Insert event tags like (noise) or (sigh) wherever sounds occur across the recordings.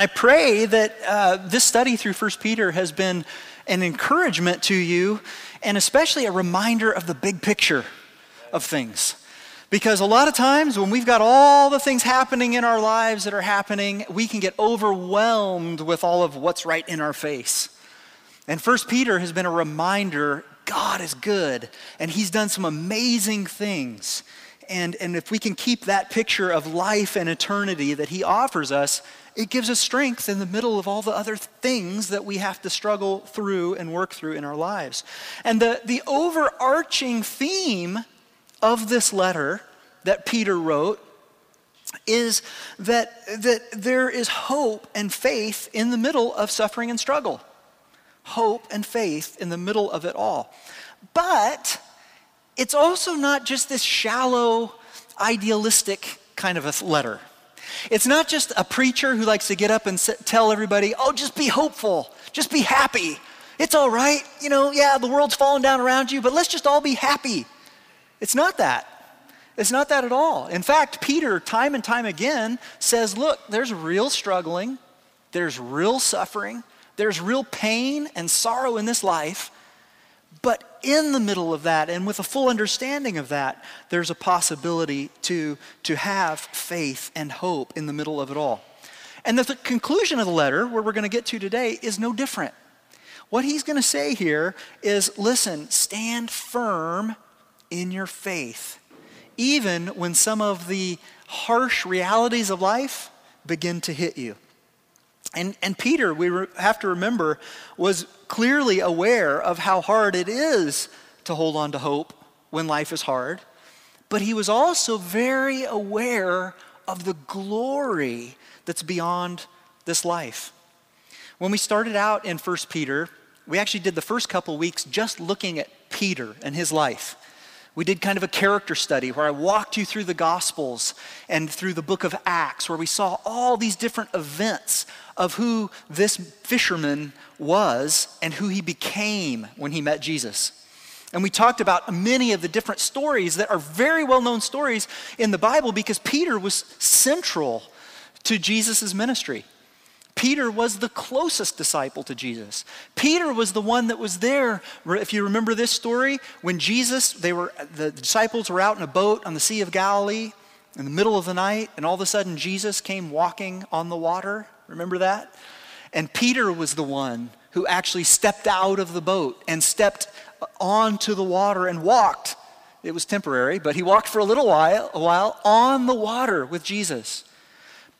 I pray that uh, this study through 1 Peter has been an encouragement to you and especially a reminder of the big picture of things. Because a lot of times when we've got all the things happening in our lives that are happening, we can get overwhelmed with all of what's right in our face. And First Peter has been a reminder God is good and he's done some amazing things. And, and if we can keep that picture of life and eternity that he offers us, it gives us strength in the middle of all the other things that we have to struggle through and work through in our lives. And the, the overarching theme of this letter that Peter wrote is that, that there is hope and faith in the middle of suffering and struggle. Hope and faith in the middle of it all. But it's also not just this shallow, idealistic kind of a letter. It's not just a preacher who likes to get up and tell everybody, oh, just be hopeful, just be happy. It's all right. You know, yeah, the world's falling down around you, but let's just all be happy. It's not that. It's not that at all. In fact, Peter, time and time again, says, look, there's real struggling, there's real suffering, there's real pain and sorrow in this life. In the middle of that, and with a full understanding of that, there's a possibility to, to have faith and hope in the middle of it all. And the conclusion of the letter, where we're going to get to today, is no different. What he's going to say here is listen, stand firm in your faith, even when some of the harsh realities of life begin to hit you. And, and Peter, we re- have to remember, was clearly aware of how hard it is to hold on to hope when life is hard. But he was also very aware of the glory that's beyond this life. When we started out in 1 Peter, we actually did the first couple weeks just looking at Peter and his life. We did kind of a character study where I walked you through the Gospels and through the book of Acts, where we saw all these different events of who this fisherman was and who he became when he met Jesus. And we talked about many of the different stories that are very well known stories in the Bible because Peter was central to Jesus' ministry. Peter was the closest disciple to Jesus. Peter was the one that was there. If you remember this story, when Jesus, they were, the disciples were out in a boat on the Sea of Galilee in the middle of the night, and all of a sudden Jesus came walking on the water. Remember that? And Peter was the one who actually stepped out of the boat and stepped onto the water and walked. It was temporary, but he walked for a little while, a while on the water with Jesus.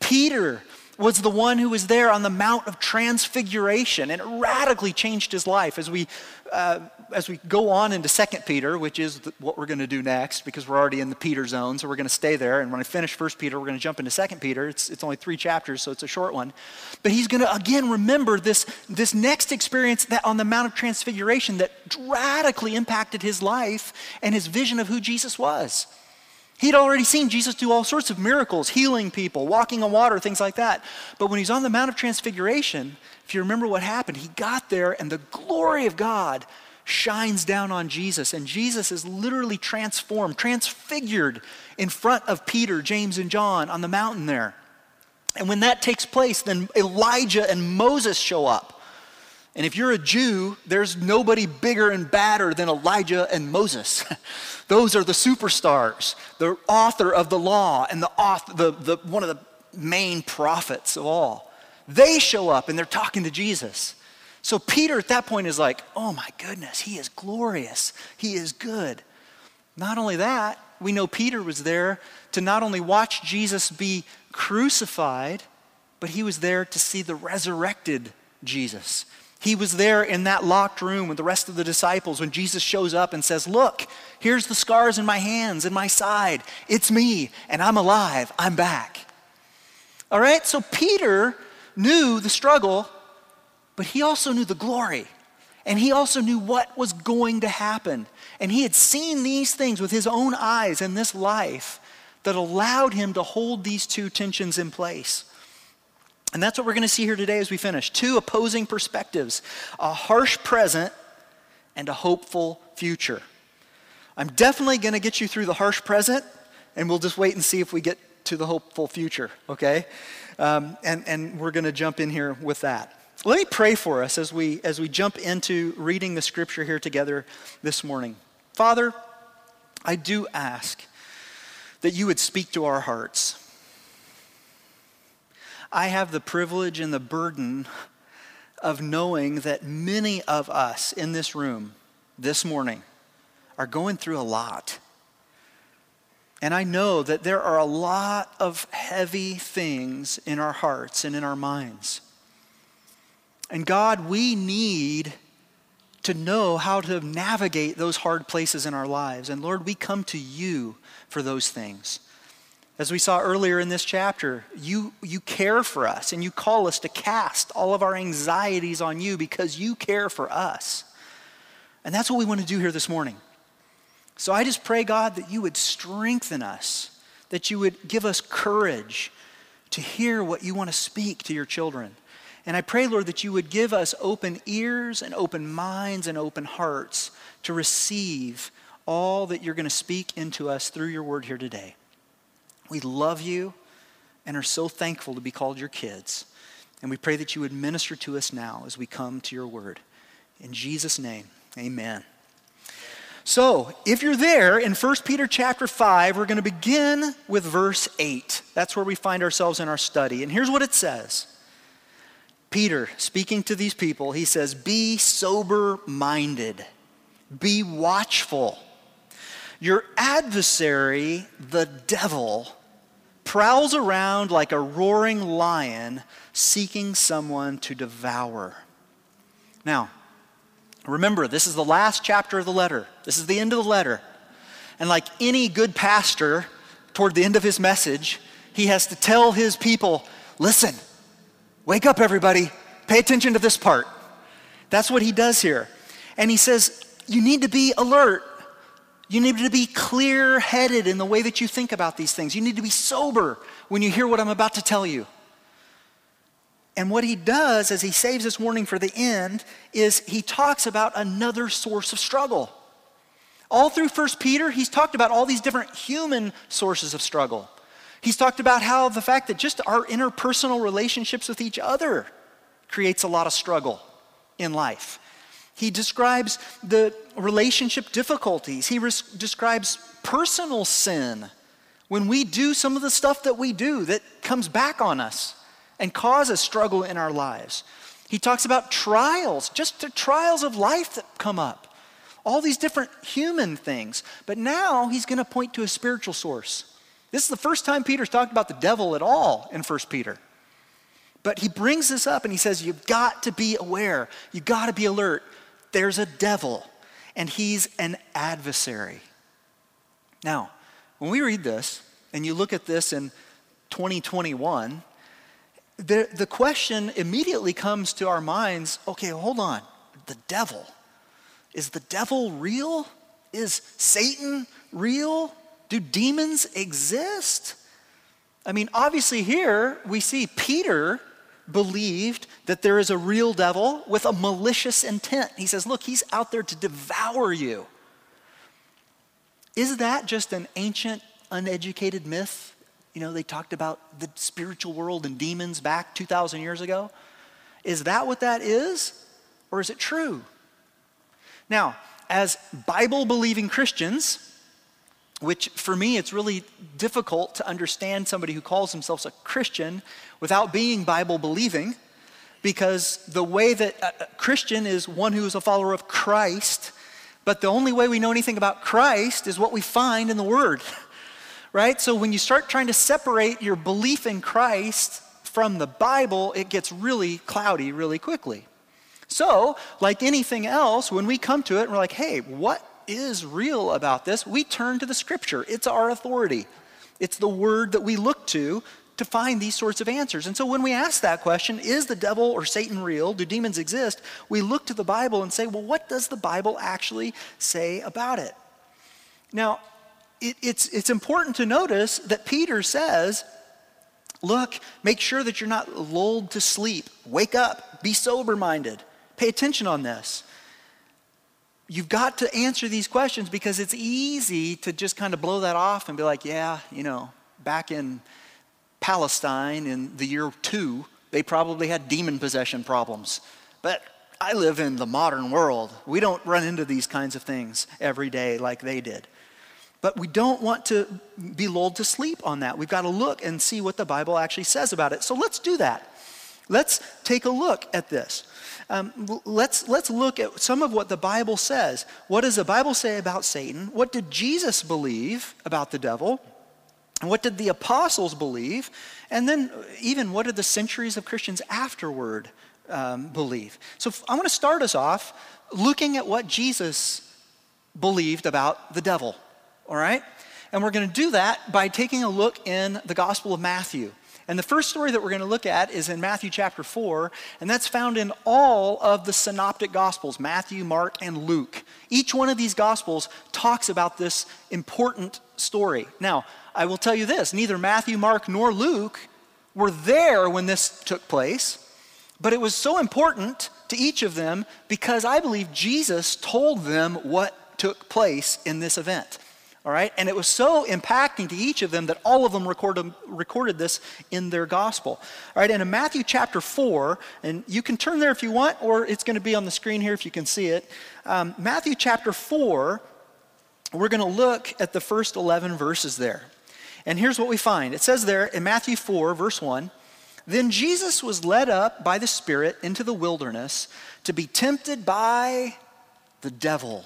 Peter was the one who was there on the Mount of Transfiguration, and it radically changed his life. As we, uh, as we go on into Second Peter, which is the, what we're going to do next, because we're already in the Peter zone, so we're going to stay there. And when I finish First Peter, we're going to jump into Second Peter. It's, it's only three chapters, so it's a short one. But he's going to again remember this, this next experience that on the Mount of Transfiguration that radically impacted his life and his vision of who Jesus was. He'd already seen Jesus do all sorts of miracles, healing people, walking on water, things like that. But when he's on the Mount of Transfiguration, if you remember what happened, he got there and the glory of God shines down on Jesus. And Jesus is literally transformed, transfigured in front of Peter, James, and John on the mountain there. And when that takes place, then Elijah and Moses show up. And if you're a Jew, there's nobody bigger and badder than Elijah and Moses. (laughs) Those are the superstars, the author of the law and the, author, the, the, one of the main prophets of all. They show up and they're talking to Jesus. So Peter at that point is like, oh my goodness, he is glorious. He is good. Not only that, we know Peter was there to not only watch Jesus be crucified, but he was there to see the resurrected Jesus. He was there in that locked room with the rest of the disciples when Jesus shows up and says, Look, here's the scars in my hands and my side. It's me, and I'm alive. I'm back. All right? So Peter knew the struggle, but he also knew the glory. And he also knew what was going to happen. And he had seen these things with his own eyes in this life that allowed him to hold these two tensions in place. And that's what we're going to see here today as we finish. Two opposing perspectives a harsh present and a hopeful future. I'm definitely going to get you through the harsh present, and we'll just wait and see if we get to the hopeful future, okay? Um, and, and we're going to jump in here with that. Let me pray for us as we, as we jump into reading the scripture here together this morning. Father, I do ask that you would speak to our hearts. I have the privilege and the burden of knowing that many of us in this room this morning are going through a lot. And I know that there are a lot of heavy things in our hearts and in our minds. And God, we need to know how to navigate those hard places in our lives. And Lord, we come to you for those things. As we saw earlier in this chapter, you, you care for us and you call us to cast all of our anxieties on you because you care for us. And that's what we want to do here this morning. So I just pray, God, that you would strengthen us, that you would give us courage to hear what you want to speak to your children. And I pray, Lord, that you would give us open ears and open minds and open hearts to receive all that you're going to speak into us through your word here today. We love you and are so thankful to be called your kids. And we pray that you would minister to us now as we come to your word. In Jesus' name, amen. So, if you're there in 1 Peter chapter 5, we're going to begin with verse 8. That's where we find ourselves in our study. And here's what it says Peter, speaking to these people, he says, Be sober minded, be watchful. Your adversary, the devil, prowls around like a roaring lion seeking someone to devour. Now, Remember, this is the last chapter of the letter. This is the end of the letter. And like any good pastor, toward the end of his message, he has to tell his people listen, wake up, everybody, pay attention to this part. That's what he does here. And he says, you need to be alert. You need to be clear headed in the way that you think about these things. You need to be sober when you hear what I'm about to tell you. And what he does as he saves this warning for the end is he talks about another source of struggle. All through 1 Peter, he's talked about all these different human sources of struggle. He's talked about how the fact that just our interpersonal relationships with each other creates a lot of struggle in life. He describes the relationship difficulties. He res- describes personal sin when we do some of the stuff that we do that comes back on us and causes struggle in our lives. He talks about trials, just the trials of life that come up, all these different human things. But now he's going to point to a spiritual source. This is the first time Peter's talked about the devil at all in 1 Peter. But he brings this up and he says, You've got to be aware, you've got to be alert. There's a devil, and he's an adversary. Now, when we read this, and you look at this in 2021, the, the question immediately comes to our minds okay, hold on. The devil. Is the devil real? Is Satan real? Do demons exist? I mean, obviously, here we see Peter believed that there is a real devil with a malicious intent. He says, Look, he's out there to devour you. Is that just an ancient, uneducated myth? You know, they talked about the spiritual world and demons back 2,000 years ago. Is that what that is? Or is it true? Now, as Bible believing Christians, which for me it's really difficult to understand somebody who calls themselves a Christian without being Bible believing, because the way that a Christian is one who is a follower of Christ, but the only way we know anything about Christ is what we find in the Word. (laughs) right? So when you start trying to separate your belief in Christ from the Bible, it gets really cloudy really quickly. So, like anything else, when we come to it we're like, hey, what is real about this? We turn to the scripture. It's our authority. It's the word that we look to to find these sorts of answers. And so when we ask that question, is the devil or Satan real? Do demons exist? We look to the Bible and say, well, what does the Bible actually say about it? Now, it, it's, it's important to notice that Peter says, Look, make sure that you're not lulled to sleep. Wake up, be sober minded, pay attention on this. You've got to answer these questions because it's easy to just kind of blow that off and be like, yeah, you know, back in Palestine in the year two, they probably had demon possession problems. But I live in the modern world. We don't run into these kinds of things every day like they did. But we don't want to be lulled to sleep on that. We've got to look and see what the Bible actually says about it. So let's do that. Let's take a look at this. Um, let's, let's look at some of what the Bible says. What does the Bible say about Satan? What did Jesus believe about the devil? And what did the apostles believe? And then, even, what did the centuries of Christians afterward um, believe? So, I want to start us off looking at what Jesus believed about the devil all right? And we're going to do that by taking a look in the Gospel of Matthew. And the first story that we're going to look at is in Matthew chapter 4, and that's found in all of the synoptic Gospels Matthew, Mark, and Luke. Each one of these Gospels talks about this important story. Now, I will tell you this neither Matthew, Mark, nor Luke were there when this took place, but it was so important to each of them because I believe Jesus told them what took place in this event. All right? And it was so impacting to each of them that all of them recorded, recorded this in their gospel. All right? And in Matthew chapter 4, and you can turn there if you want, or it's going to be on the screen here if you can see it. Um, Matthew chapter 4, we're going to look at the first 11 verses there. And here's what we find it says there in Matthew 4, verse 1 Then Jesus was led up by the Spirit into the wilderness to be tempted by the devil.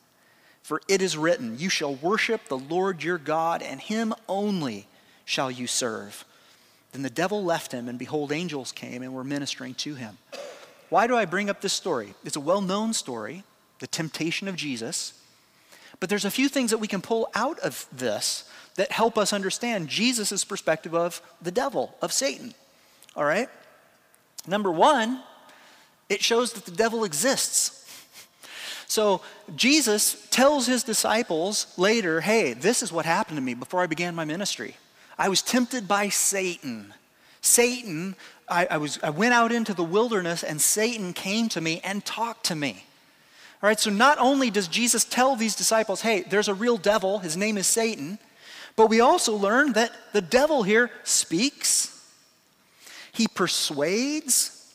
For it is written, You shall worship the Lord your God, and him only shall you serve. Then the devil left him, and behold, angels came and were ministering to him. Why do I bring up this story? It's a well known story, the temptation of Jesus. But there's a few things that we can pull out of this that help us understand Jesus' perspective of the devil, of Satan. All right? Number one, it shows that the devil exists. So Jesus tells his disciples later, hey, this is what happened to me before I began my ministry. I was tempted by Satan. Satan, I, I, was, I went out into the wilderness and Satan came to me and talked to me. All right, so not only does Jesus tell these disciples, hey, there's a real devil, his name is Satan, but we also learn that the devil here speaks, he persuades,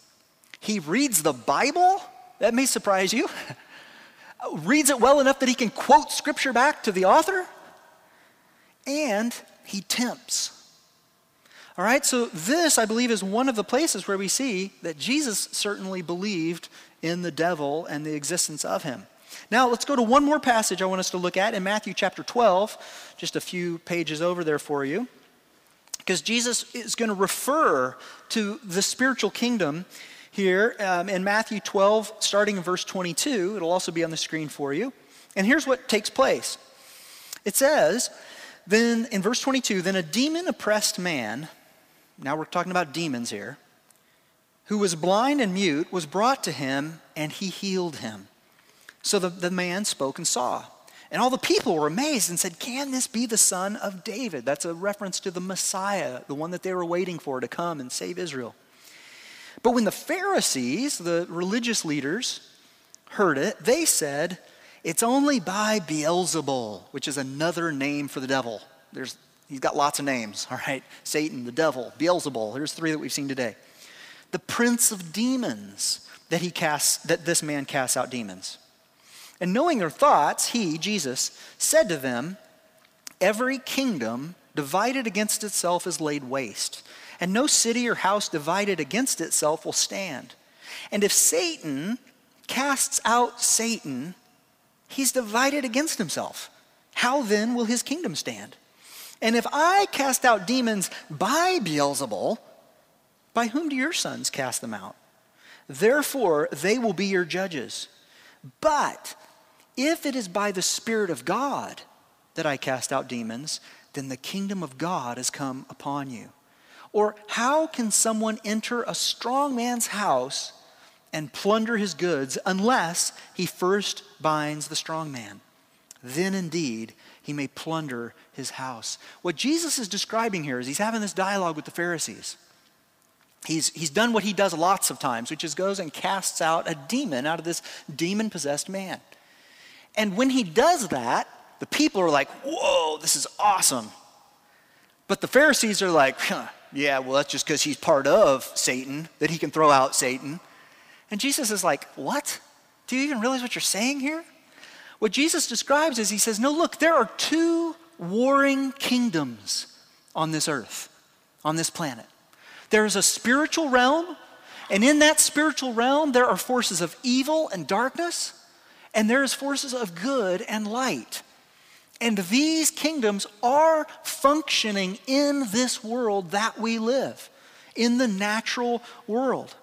he reads the Bible. That may surprise you. (laughs) reads it well enough that he can quote scripture back to the author, and he tempts. All right, so this, I believe, is one of the places where we see that Jesus certainly believed in the devil and the existence of him. Now, let's go to one more passage I want us to look at in Matthew chapter 12, just a few pages over there for you. Because Jesus is going to refer to the spiritual kingdom here um, in Matthew 12, starting in verse 22. It'll also be on the screen for you. And here's what takes place it says, then in verse 22, then a demon oppressed man, now we're talking about demons here, who was blind and mute, was brought to him, and he healed him. So the, the man spoke and saw. And all the people were amazed and said, Can this be the son of David? That's a reference to the Messiah, the one that they were waiting for to come and save Israel. But when the Pharisees, the religious leaders, heard it, they said, It's only by Beelzebul, which is another name for the devil. There's, he's got lots of names, all right? Satan, the devil, Beelzebul. Here's three that we've seen today. The prince of demons that he casts, that this man casts out demons. And knowing their thoughts, he, Jesus, said to them, Every kingdom divided against itself is laid waste and no city or house divided against itself will stand. And if Satan casts out Satan, he's divided against himself. How then will his kingdom stand? And if I cast out demons by Beelzebul, by whom do your sons cast them out? Therefore, they will be your judges. But if it is by the Spirit of God that I cast out demons, then the kingdom of God has come upon you. Or how can someone enter a strong man's house and plunder his goods unless he first binds the strong man? Then indeed he may plunder his house. What Jesus is describing here is he's having this dialogue with the Pharisees. He's, he's done what he does lots of times, which is goes and casts out a demon out of this demon possessed man. And when he does that, the people are like, whoa, this is awesome. But the Pharisees are like, huh, yeah, well, that's just because he's part of Satan, that he can throw out Satan. And Jesus is like, what? Do you even realize what you're saying here? What Jesus describes is he says, no, look, there are two warring kingdoms on this earth, on this planet. There's a spiritual realm, and in that spiritual realm, there are forces of evil and darkness, and there's forces of good and light. And these kingdoms are functioning in this world that we live, in the natural world.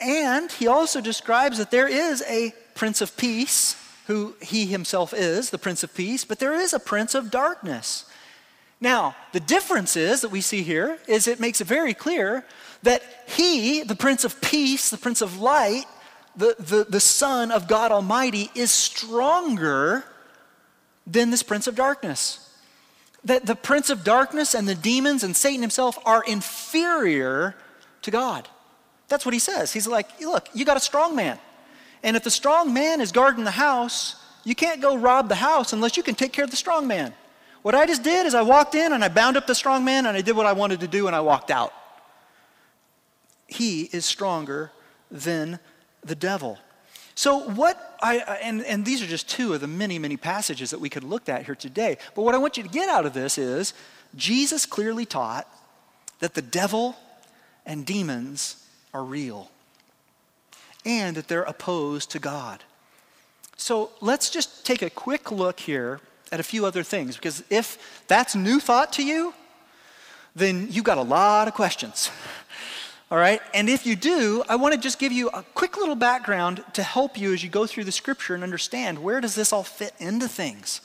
And he also describes that there is a Prince of Peace, who he himself is, the Prince of Peace, but there is a Prince of Darkness. Now, the difference is that we see here is it makes it very clear that he, the Prince of Peace, the Prince of Light, the, the, the Son of God Almighty, is stronger than this Prince of Darkness. That the Prince of Darkness and the demons and Satan himself are inferior to God. That's what he says. He's like, look, you got a strong man. And if the strong man is guarding the house, you can't go rob the house unless you can take care of the strong man. What I just did is I walked in and I bound up the strong man and I did what I wanted to do and I walked out. He is stronger than the devil. So, what I, and, and these are just two of the many, many passages that we could look at here today. But what I want you to get out of this is Jesus clearly taught that the devil and demons are real and that they're opposed to God. So, let's just take a quick look here at a few other things because if that's new thought to you, then you've got a lot of questions. (laughs) All right? And if you do, I want to just give you a quick little background to help you as you go through the scripture and understand where does this all fit into things.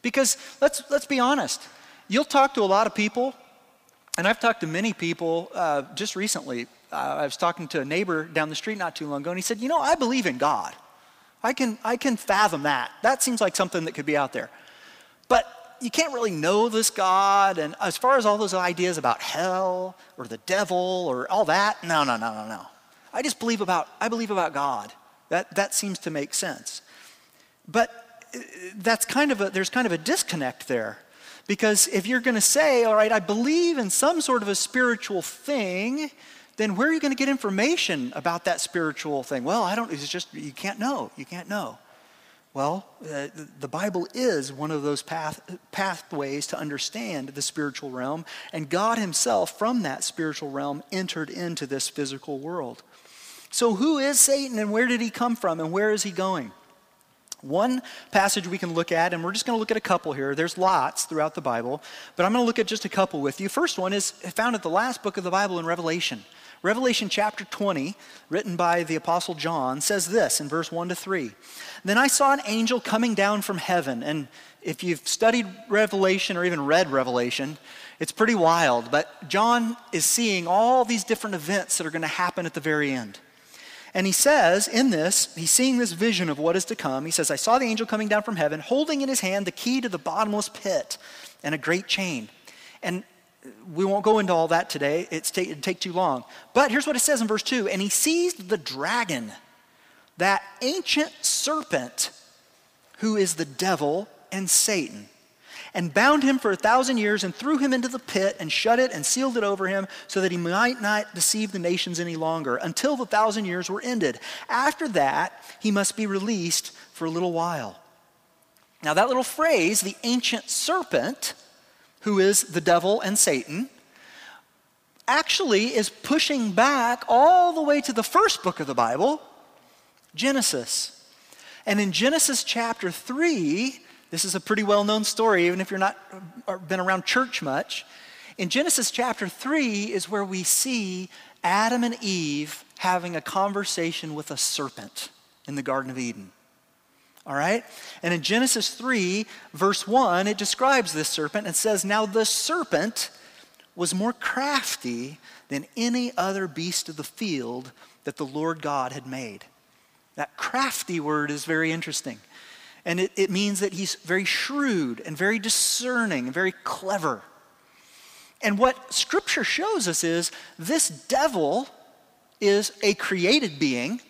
Because let's, let's be honest. You'll talk to a lot of people, and I've talked to many people uh, just recently. Uh, I was talking to a neighbor down the street not too long ago, and he said, You know, I believe in God. I can, I can fathom that. That seems like something that could be out there. But you can't really know this God. And as far as all those ideas about hell or the devil or all that, no, no, no, no, no. I just believe about, I believe about God. That, that seems to make sense. But uh, that's kind of a, there's kind of a disconnect there. Because if you're going to say, all right, I believe in some sort of a spiritual thing, then where are you going to get information about that spiritual thing? Well, I don't, it's just, you can't know. You can't know. Well, uh, the Bible is one of those path, pathways to understand the spiritual realm, and God Himself, from that spiritual realm, entered into this physical world. So, who is Satan, and where did he come from, and where is he going? One passage we can look at, and we're just going to look at a couple here. There's lots throughout the Bible, but I'm going to look at just a couple with you. First one is found at the last book of the Bible in Revelation. Revelation chapter 20, written by the Apostle John, says this in verse 1 to 3. Then I saw an angel coming down from heaven. And if you've studied Revelation or even read Revelation, it's pretty wild. But John is seeing all these different events that are going to happen at the very end. And he says in this, he's seeing this vision of what is to come. He says, I saw the angel coming down from heaven, holding in his hand the key to the bottomless pit and a great chain. And we won't go into all that today. It's take, it'd take too long. But here's what it says in verse 2 And he seized the dragon, that ancient serpent who is the devil and Satan, and bound him for a thousand years and threw him into the pit and shut it and sealed it over him so that he might not deceive the nations any longer until the thousand years were ended. After that, he must be released for a little while. Now, that little phrase, the ancient serpent, who is the devil and Satan, actually is pushing back all the way to the first book of the Bible, Genesis. And in Genesis chapter 3, this is a pretty well known story, even if you're not uh, been around church much. In Genesis chapter 3 is where we see Adam and Eve having a conversation with a serpent in the Garden of Eden. All right? And in Genesis 3, verse 1, it describes this serpent and says, Now the serpent was more crafty than any other beast of the field that the Lord God had made. That crafty word is very interesting. And it, it means that he's very shrewd and very discerning and very clever. And what Scripture shows us is this devil is a created being.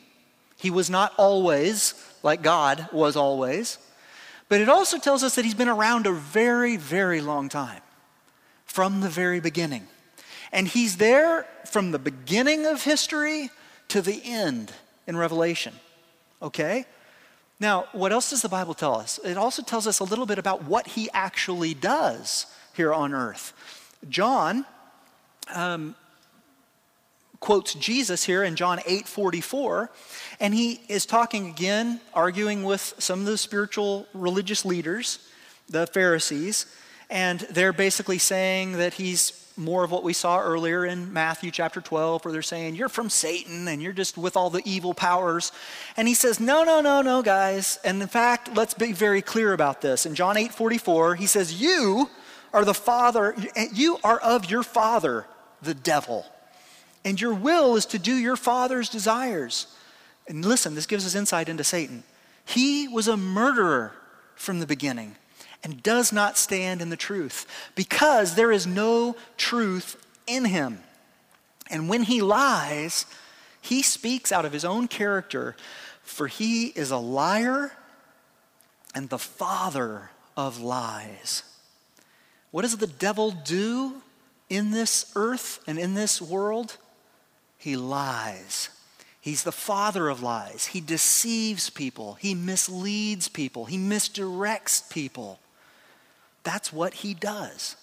He was not always like God was always. But it also tells us that he's been around a very, very long time from the very beginning. And he's there from the beginning of history to the end in Revelation. Okay? Now, what else does the Bible tell us? It also tells us a little bit about what he actually does here on earth. John um, quotes Jesus here in John 8 44, and he is talking again, arguing with some of the spiritual religious leaders, the Pharisees, and they're basically saying that he's more of what we saw earlier in Matthew chapter 12, where they're saying, You're from Satan and you're just with all the evil powers. And he says, No, no, no, no, guys. And in fact, let's be very clear about this. In John 8 44, he says, You are the father, you are of your father, the devil. And your will is to do your father's desires. And listen, this gives us insight into Satan. He was a murderer from the beginning and does not stand in the truth because there is no truth in him. And when he lies, he speaks out of his own character, for he is a liar and the father of lies. What does the devil do in this earth and in this world? He lies. He's the father of lies. He deceives people. He misleads people. He misdirects people. That's what he does.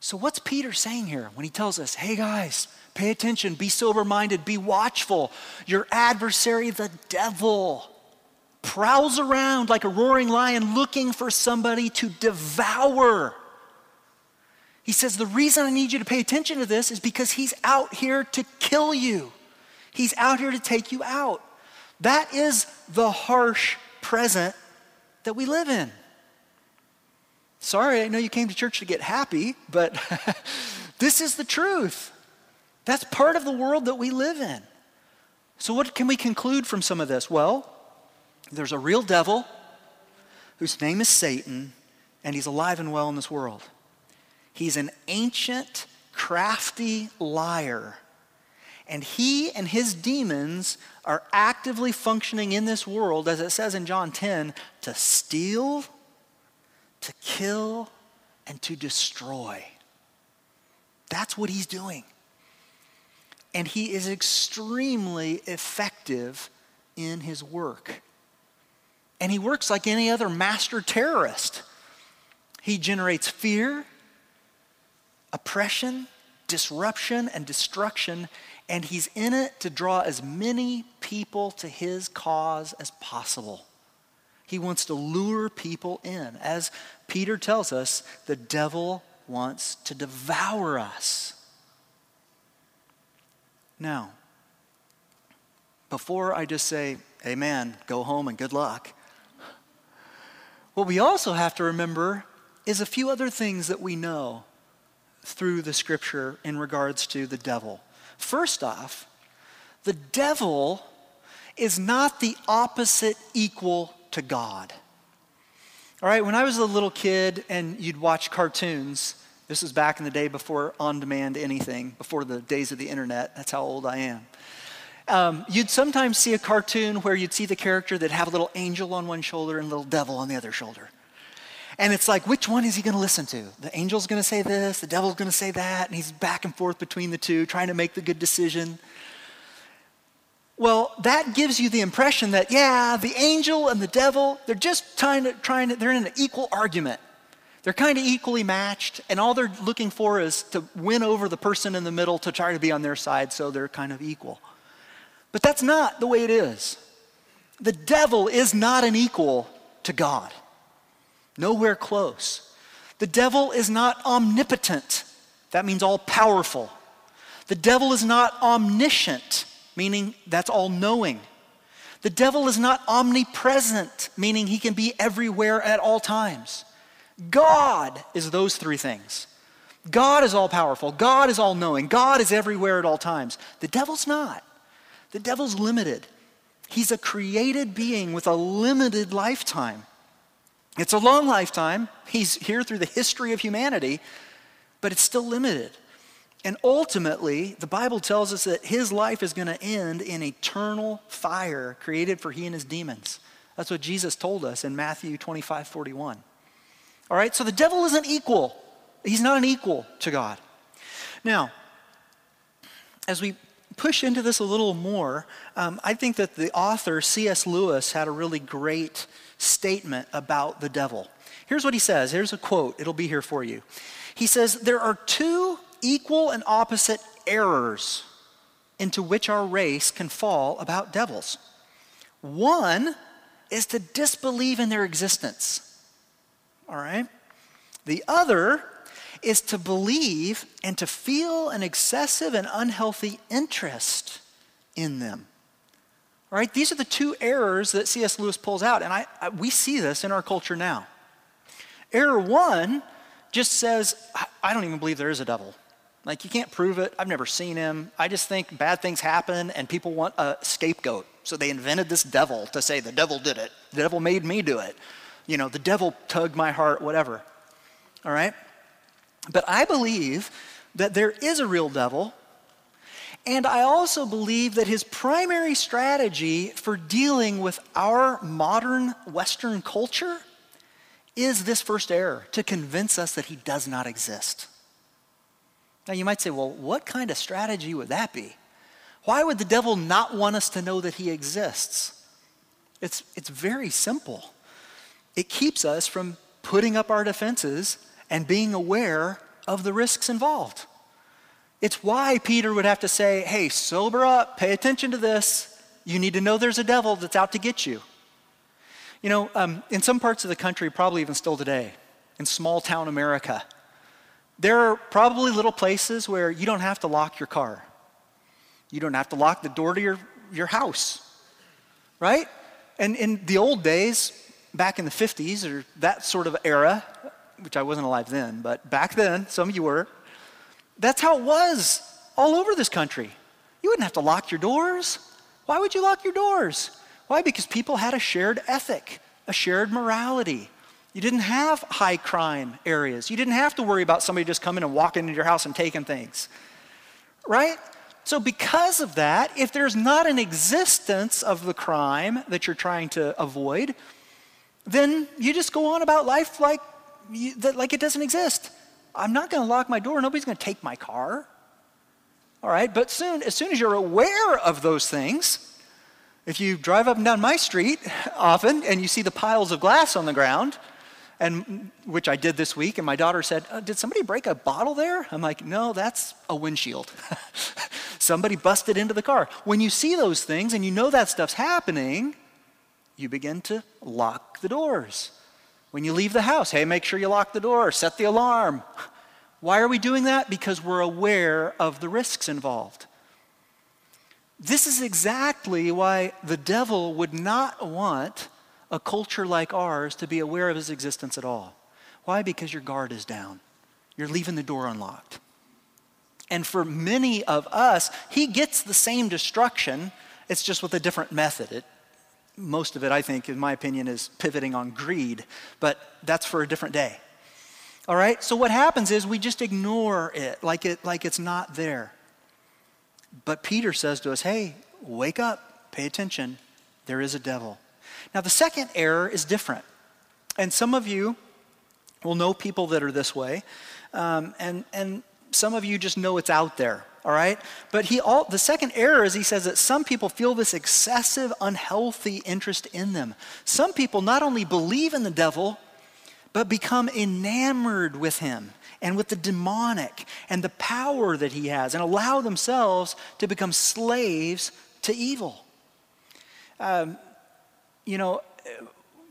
So, what's Peter saying here when he tells us, hey guys, pay attention, be sober minded, be watchful? Your adversary, the devil, prowls around like a roaring lion looking for somebody to devour. He says, The reason I need you to pay attention to this is because he's out here to kill you, he's out here to take you out. That is the harsh present that we live in. Sorry, I know you came to church to get happy, but (laughs) this is the truth. That's part of the world that we live in. So, what can we conclude from some of this? Well, there's a real devil whose name is Satan, and he's alive and well in this world. He's an ancient, crafty liar. And he and his demons are actively functioning in this world, as it says in John 10, to steal, to kill and to destroy. That's what he's doing. And he is extremely effective in his work. And he works like any other master terrorist. He generates fear, oppression, disruption, and destruction, and he's in it to draw as many people to his cause as possible. He wants to lure people in. As Peter tells us, the devil wants to devour us. Now, before I just say, Amen, go home and good luck, what we also have to remember is a few other things that we know through the scripture in regards to the devil. First off, the devil is not the opposite equal to God. All right, when I was a little kid and you'd watch cartoons, this was back in the day before on demand anything, before the days of the internet. That's how old I am. Um, you'd sometimes see a cartoon where you'd see the character that have a little angel on one shoulder and a little devil on the other shoulder. And it's like, which one is he going to listen to? The angel's going to say this, the devil's going to say that, and he's back and forth between the two, trying to make the good decision. Well, that gives you the impression that, yeah, the angel and the devil, they're just trying to, trying to, they're in an equal argument. They're kind of equally matched, and all they're looking for is to win over the person in the middle to try to be on their side so they're kind of equal. But that's not the way it is. The devil is not an equal to God, nowhere close. The devil is not omnipotent, that means all powerful. The devil is not omniscient, meaning that's all knowing. The devil is not omnipresent, meaning he can be everywhere at all times. God is those three things. God is all powerful. God is all knowing. God is everywhere at all times. The devil's not. The devil's limited. He's a created being with a limited lifetime. It's a long lifetime. He's here through the history of humanity, but it's still limited. And ultimately, the Bible tells us that his life is going to end in eternal fire created for he and his demons. That's what Jesus told us in Matthew 25 41. All right, so the devil isn't equal. He's not an equal to God. Now, as we push into this a little more, um, I think that the author, C.S. Lewis, had a really great statement about the devil. Here's what he says. Here's a quote. It'll be here for you. He says, There are two equal and opposite errors into which our race can fall about devils. One is to disbelieve in their existence all right? The other is to believe and to feel an excessive and unhealthy interest in them. Right? These are the two errors that C.S. Lewis pulls out, and I, I, we see this in our culture now. Error one just says, I don't even believe there is a devil. Like, you can't prove it. I've never seen him. I just think bad things happen and people want a scapegoat. So they invented this devil to say, the devil did it. The devil made me do it you know, the devil tugged my heart, whatever. All right? But I believe that there is a real devil. And I also believe that his primary strategy for dealing with our modern Western culture is this first error to convince us that he does not exist. Now, you might say, well, what kind of strategy would that be? Why would the devil not want us to know that he exists? It's, it's very simple it keeps us from putting up our defenses and being aware of the risks involved. It's why Peter would have to say, hey, sober up, pay attention to this. You need to know there's a devil that's out to get you. You know, um, in some parts of the country, probably even still today, in small town America, there are probably little places where you don't have to lock your car. You don't have to lock the door to your, your house, right? And in the old days, back in the 50s or that sort of era, which I wasn't alive then, but back then, some of you were, that's how it was all over this country. You wouldn't have to lock your doors. Why would you lock your doors? Why? Because people had a shared ethic, a shared morality. You didn't have high crime areas. You didn't have to worry about somebody just coming and walking into your house and taking things. Right? So, because of that, if there's not an existence of the crime that you're trying to avoid, then you just go on about life like, that, like it doesn't exist. I'm not going to lock my door. Nobody's going to take my car. All right, but soon, as soon as you're aware of those things, if you drive up and down my street often and you see the piles of glass on the ground, and which I did this week, and my daughter said, oh, "Did somebody break a bottle there?" I'm like, "No, that's a windshield. (laughs) somebody busted into the car." When you see those things and you know that stuff's happening, you begin to lock the doors. When you leave the house, hey, make sure you lock the door, set the alarm. Why are we doing that? Because we're aware of the risks involved. This is exactly why the devil would not want a culture like ours to be aware of his existence at all. Why? Because your guard is down. You're leaving the door unlocked. And for many of us, he gets the same destruction, it's just with a different method. It most of it, I think, in my opinion, is pivoting on greed, but that's for a different day. All right? So what happens is we just ignore it like, it like it's not there. But Peter says to us, hey, wake up, pay attention, there is a devil. Now, the second error is different. And some of you will know people that are this way, um, and, and some of you just know it's out there all right? But he all, the second error is he says that some people feel this excessive, unhealthy interest in them. Some people not only believe in the devil, but become enamored with him and with the demonic and the power that he has and allow themselves to become slaves to evil. Um, you know,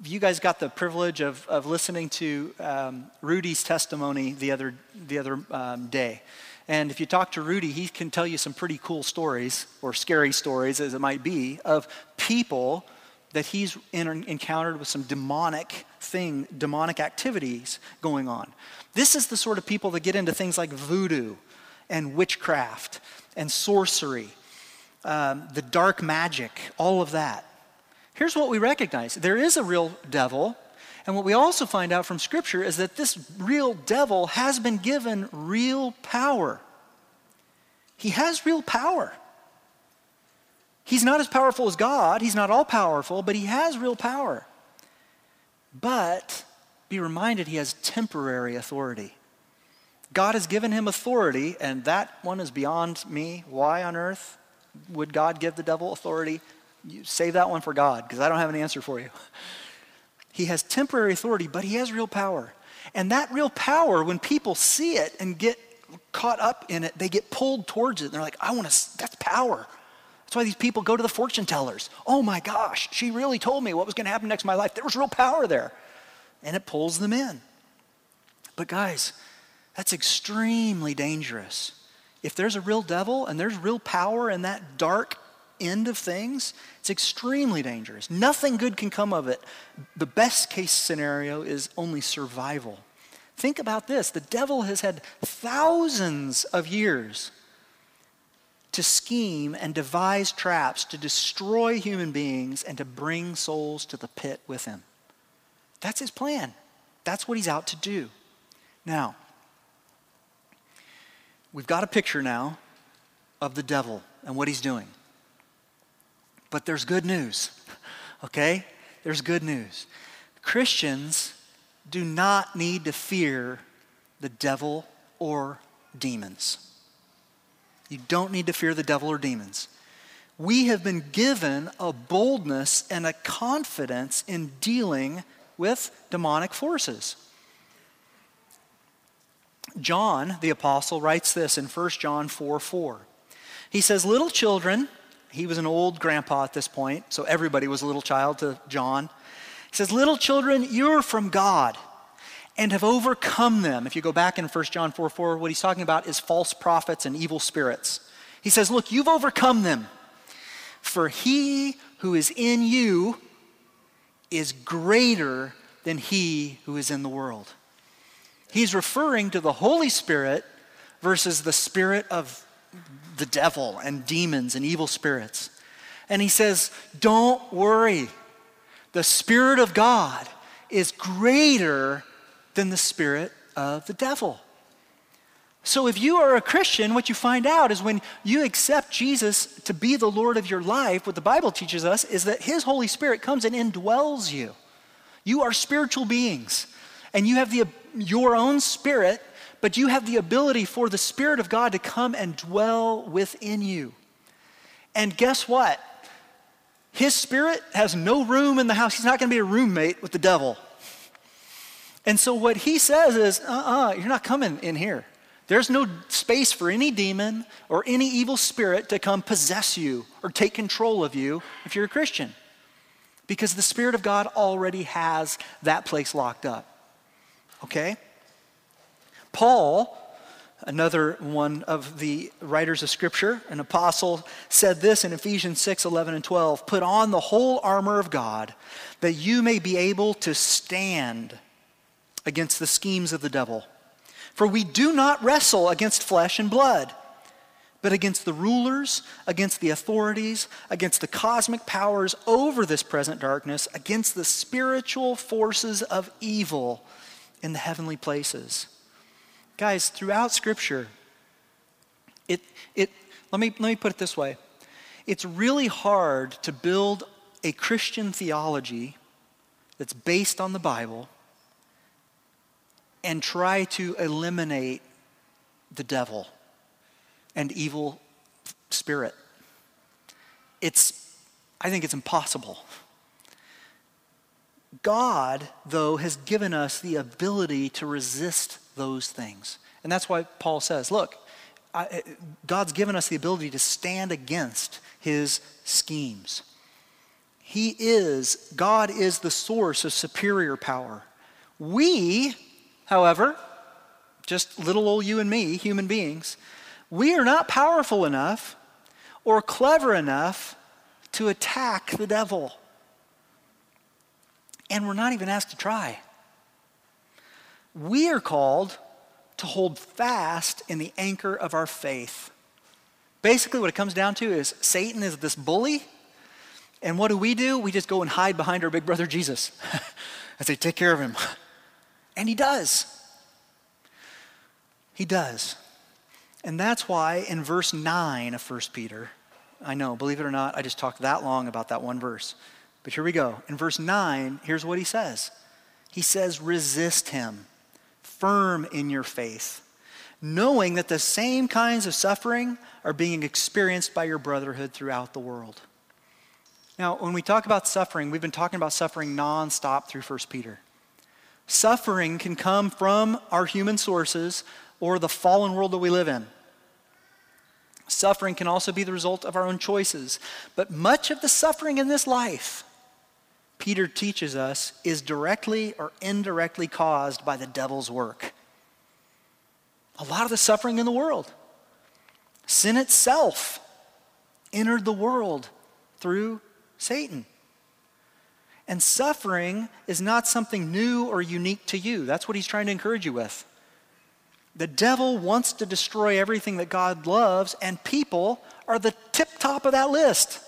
you guys got the privilege of, of listening to um, Rudy's testimony the other, the other um, day. And if you talk to Rudy, he can tell you some pretty cool stories, or scary stories as it might be, of people that he's encountered with some demonic thing, demonic activities going on. This is the sort of people that get into things like voodoo and witchcraft and sorcery, um, the dark magic, all of that. Here's what we recognize there is a real devil. And what we also find out from Scripture is that this real devil has been given real power. He has real power. He's not as powerful as God, he's not all powerful, but he has real power. But be reminded he has temporary authority. God has given him authority, and that one is beyond me. Why on earth would God give the devil authority? You save that one for God, because I don't have an answer for you. (laughs) He has temporary authority, but he has real power. And that real power, when people see it and get caught up in it, they get pulled towards it. They're like, I want to, that's power. That's why these people go to the fortune tellers. Oh my gosh, she really told me what was going to happen next in my life. There was real power there. And it pulls them in. But guys, that's extremely dangerous. If there's a real devil and there's real power in that dark end of things, it's extremely dangerous. Nothing good can come of it. The best case scenario is only survival. Think about this the devil has had thousands of years to scheme and devise traps to destroy human beings and to bring souls to the pit with him. That's his plan. That's what he's out to do. Now, we've got a picture now of the devil and what he's doing. But there's good news, okay? There's good news. Christians do not need to fear the devil or demons. You don't need to fear the devil or demons. We have been given a boldness and a confidence in dealing with demonic forces. John, the apostle, writes this in 1 John 4 4. He says, Little children, he was an old grandpa at this point, so everybody was a little child to John. He says, Little children, you're from God and have overcome them. If you go back in 1 John 4 4, what he's talking about is false prophets and evil spirits. He says, Look, you've overcome them. For he who is in you is greater than he who is in the world. He's referring to the Holy Spirit versus the spirit of the devil and demons and evil spirits. And he says, Don't worry. The Spirit of God is greater than the spirit of the devil. So, if you are a Christian, what you find out is when you accept Jesus to be the Lord of your life, what the Bible teaches us is that His Holy Spirit comes and indwells you. You are spiritual beings, and you have the, your own spirit, but you have the ability for the Spirit of God to come and dwell within you. And guess what? His Spirit has no room in the house. He's not going to be a roommate with the devil. And so what he says is, uh uh-uh, uh, you are not coming in here. There's no space for any demon or any evil spirit to come possess you or take control of you if you're a Christian. Because the Spirit of God already has that place locked up. Okay? Paul, another one of the writers of Scripture, an apostle, said this in Ephesians 6 11 and 12 Put on the whole armor of God that you may be able to stand against the schemes of the devil. For we do not wrestle against flesh and blood, but against the rulers, against the authorities, against the cosmic powers over this present darkness, against the spiritual forces of evil in the heavenly places. Guys, throughout Scripture, it, it, let, me, let me put it this way it's really hard to build a Christian theology that's based on the Bible and try to eliminate the devil and evil spirit. It's, I think it's impossible. (laughs) God, though, has given us the ability to resist those things. And that's why Paul says, look, I, eh, God's given us the ability to stand against his schemes. He is, God is the source of superior power. We, however, just little old you and me, human beings, we are not powerful enough or clever enough to attack the devil. And we're not even asked to try. We are called to hold fast in the anchor of our faith. Basically, what it comes down to is Satan is this bully and what do we do? We just go and hide behind our big brother Jesus. (laughs) and say, take care of him. (laughs) And he does. He does. And that's why in verse 9 of 1 Peter, I know, believe it or not, I just talked that long about that one verse. But here we go. In verse 9, here's what he says He says, resist him, firm in your faith, knowing that the same kinds of suffering are being experienced by your brotherhood throughout the world. Now, when we talk about suffering, we've been talking about suffering nonstop through 1 Peter. Suffering can come from our human sources or the fallen world that we live in. Suffering can also be the result of our own choices. But much of the suffering in this life, Peter teaches us, is directly or indirectly caused by the devil's work. A lot of the suffering in the world, sin itself entered the world through Satan. And suffering is not something new or unique to you. That's what he's trying to encourage you with. The devil wants to destroy everything that God loves, and people are the tip top of that list.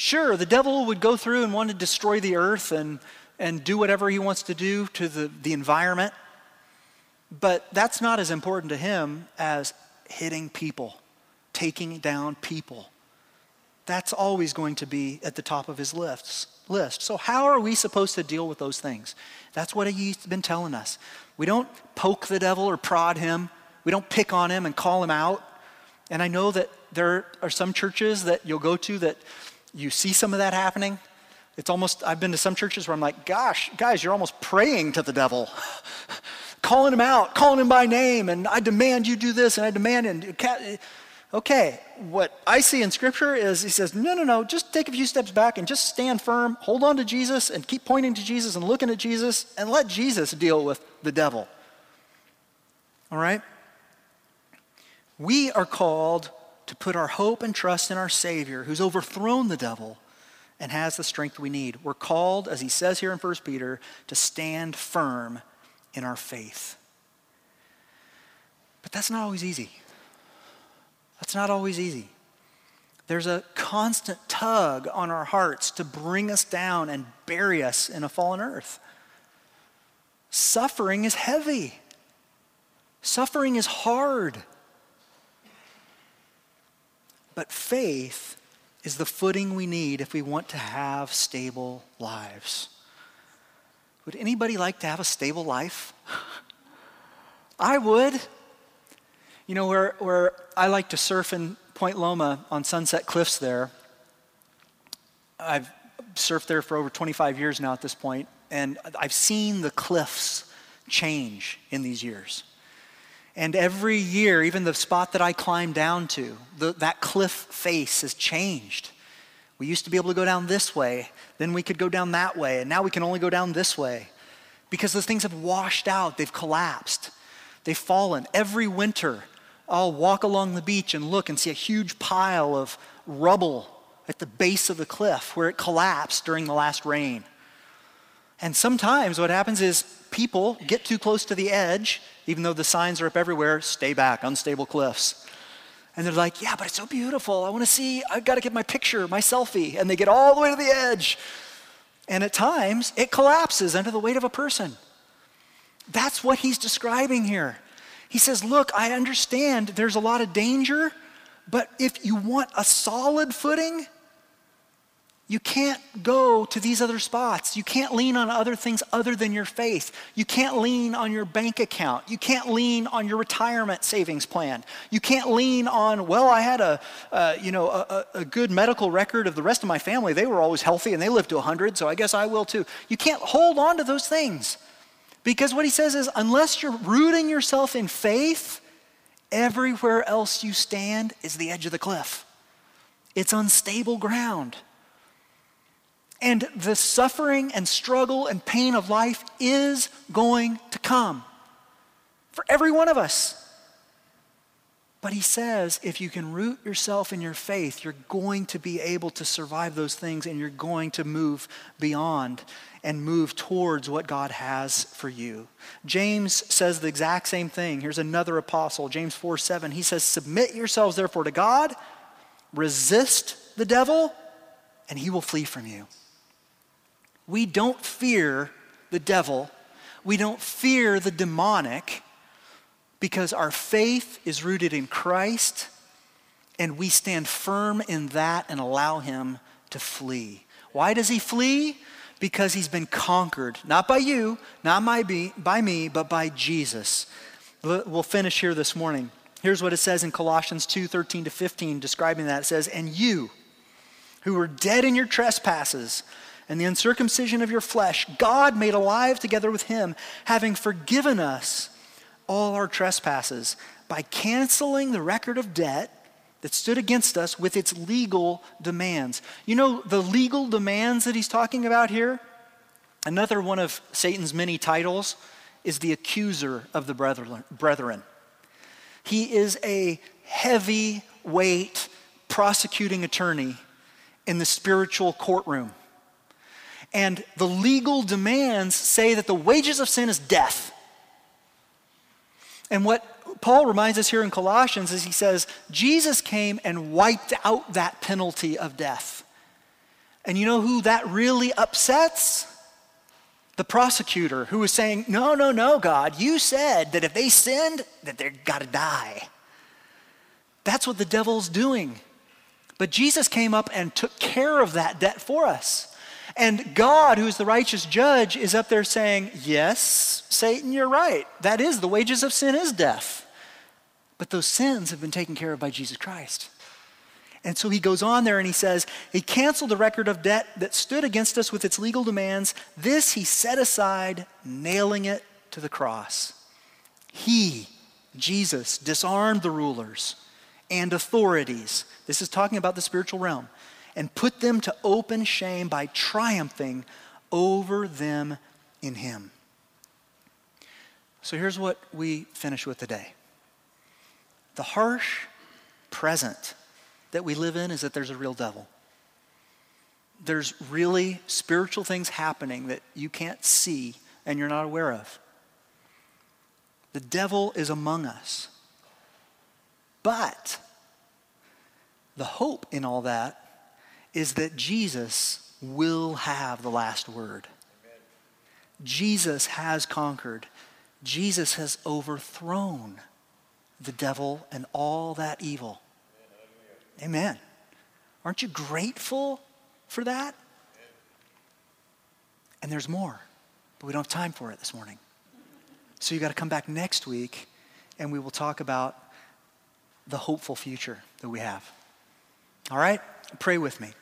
Sure, the devil would go through and want to destroy the earth and, and do whatever he wants to do to the, the environment, but that's not as important to him as hitting people, taking down people that's always going to be at the top of his lists, list. So, how are we supposed to deal with those things? That's what he's been telling us. We don't poke the devil or prod him, we don't pick on him and call him out. And I know that there are some churches that you'll go to that you see some of that happening. It's almost, I've been to some churches where I'm like, gosh, guys, you're almost praying to the devil, (laughs) calling him out, calling him by name, and I demand you do this, and I demand, and Okay, what I see in Scripture is he says, no, no, no, just take a few steps back and just stand firm, hold on to Jesus, and keep pointing to Jesus and looking at Jesus, and let Jesus deal with the devil. All right? We are called to put our hope and trust in our Savior who's overthrown the devil and has the strength we need. We're called, as he says here in 1 Peter, to stand firm in our faith. But that's not always easy. That's not always easy. There's a constant tug on our hearts to bring us down and bury us in a fallen earth. Suffering is heavy. Suffering is hard. But faith is the footing we need if we want to have stable lives. Would anybody like to have a stable life? (laughs) I would. You know, where, where I like to surf in Point Loma on Sunset Cliffs there, I've surfed there for over 25 years now at this point, and I've seen the cliffs change in these years. And every year, even the spot that I climb down to, the, that cliff face has changed. We used to be able to go down this way, then we could go down that way, and now we can only go down this way because those things have washed out, they've collapsed, they've fallen. Every winter, I'll walk along the beach and look and see a huge pile of rubble at the base of the cliff where it collapsed during the last rain. And sometimes what happens is people get too close to the edge, even though the signs are up everywhere stay back, unstable cliffs. And they're like, yeah, but it's so beautiful. I want to see, I've got to get my picture, my selfie. And they get all the way to the edge. And at times, it collapses under the weight of a person. That's what he's describing here. He says, Look, I understand there's a lot of danger, but if you want a solid footing, You can't go to these other spots. You can't lean on other things other than your faith. You can't lean on your bank account. You can't lean on your retirement savings plan. You can't lean on, well, I had a, uh, you know, a, a good medical record of the rest of my family. They were always healthy and they lived to 100, so I guess I will too. You can't hold on to those things. Because what he says is, unless you're rooting yourself in faith, everywhere else you stand is the edge of the cliff. It's unstable ground. And the suffering and struggle and pain of life is going to come for every one of us. But he says if you can root yourself in your faith, you're going to be able to survive those things and you're going to move beyond and move towards what God has for you. James says the exact same thing. Here's another apostle, James 4 7. He says, Submit yourselves therefore to God, resist the devil, and he will flee from you. We don't fear the devil. We don't fear the demonic because our faith is rooted in Christ and we stand firm in that and allow him to flee. Why does he flee? Because he's been conquered, not by you, not by me, by me but by Jesus. We'll finish here this morning. Here's what it says in Colossians 2 13 to 15, describing that. It says, And you, who were dead in your trespasses, and the uncircumcision of your flesh, God made alive together with him, having forgiven us all our trespasses by canceling the record of debt that stood against us with its legal demands. You know, the legal demands that he's talking about here, another one of Satan's many titles is the accuser of the brethren. He is a heavy weight prosecuting attorney in the spiritual courtroom. And the legal demands say that the wages of sin is death. And what Paul reminds us here in Colossians is he says, Jesus came and wiped out that penalty of death. And you know who that really upsets? The prosecutor who was saying, No, no, no, God, you said that if they sinned, that they've got to die. That's what the devil's doing. But Jesus came up and took care of that debt for us. And God, who's the righteous judge, is up there saying, Yes, Satan, you're right. That is, the wages of sin is death. But those sins have been taken care of by Jesus Christ. And so he goes on there and he says, He canceled the record of debt that stood against us with its legal demands. This he set aside, nailing it to the cross. He, Jesus, disarmed the rulers and authorities. This is talking about the spiritual realm and put them to open shame by triumphing over them in Him. So here's what we finish with today the harsh present that we live in is that there's a real devil. There's really spiritual things happening that you can't see and you're not aware of. The devil is among us. But the hope in all that is that Jesus will have the last word. Amen. Jesus has conquered. Jesus has overthrown the devil and all that evil. Amen. Amen. Aren't you grateful for that? Amen. And there's more, but we don't have time for it this morning. So you got to come back next week and we will talk about the hopeful future that we have. All right? Pray with me.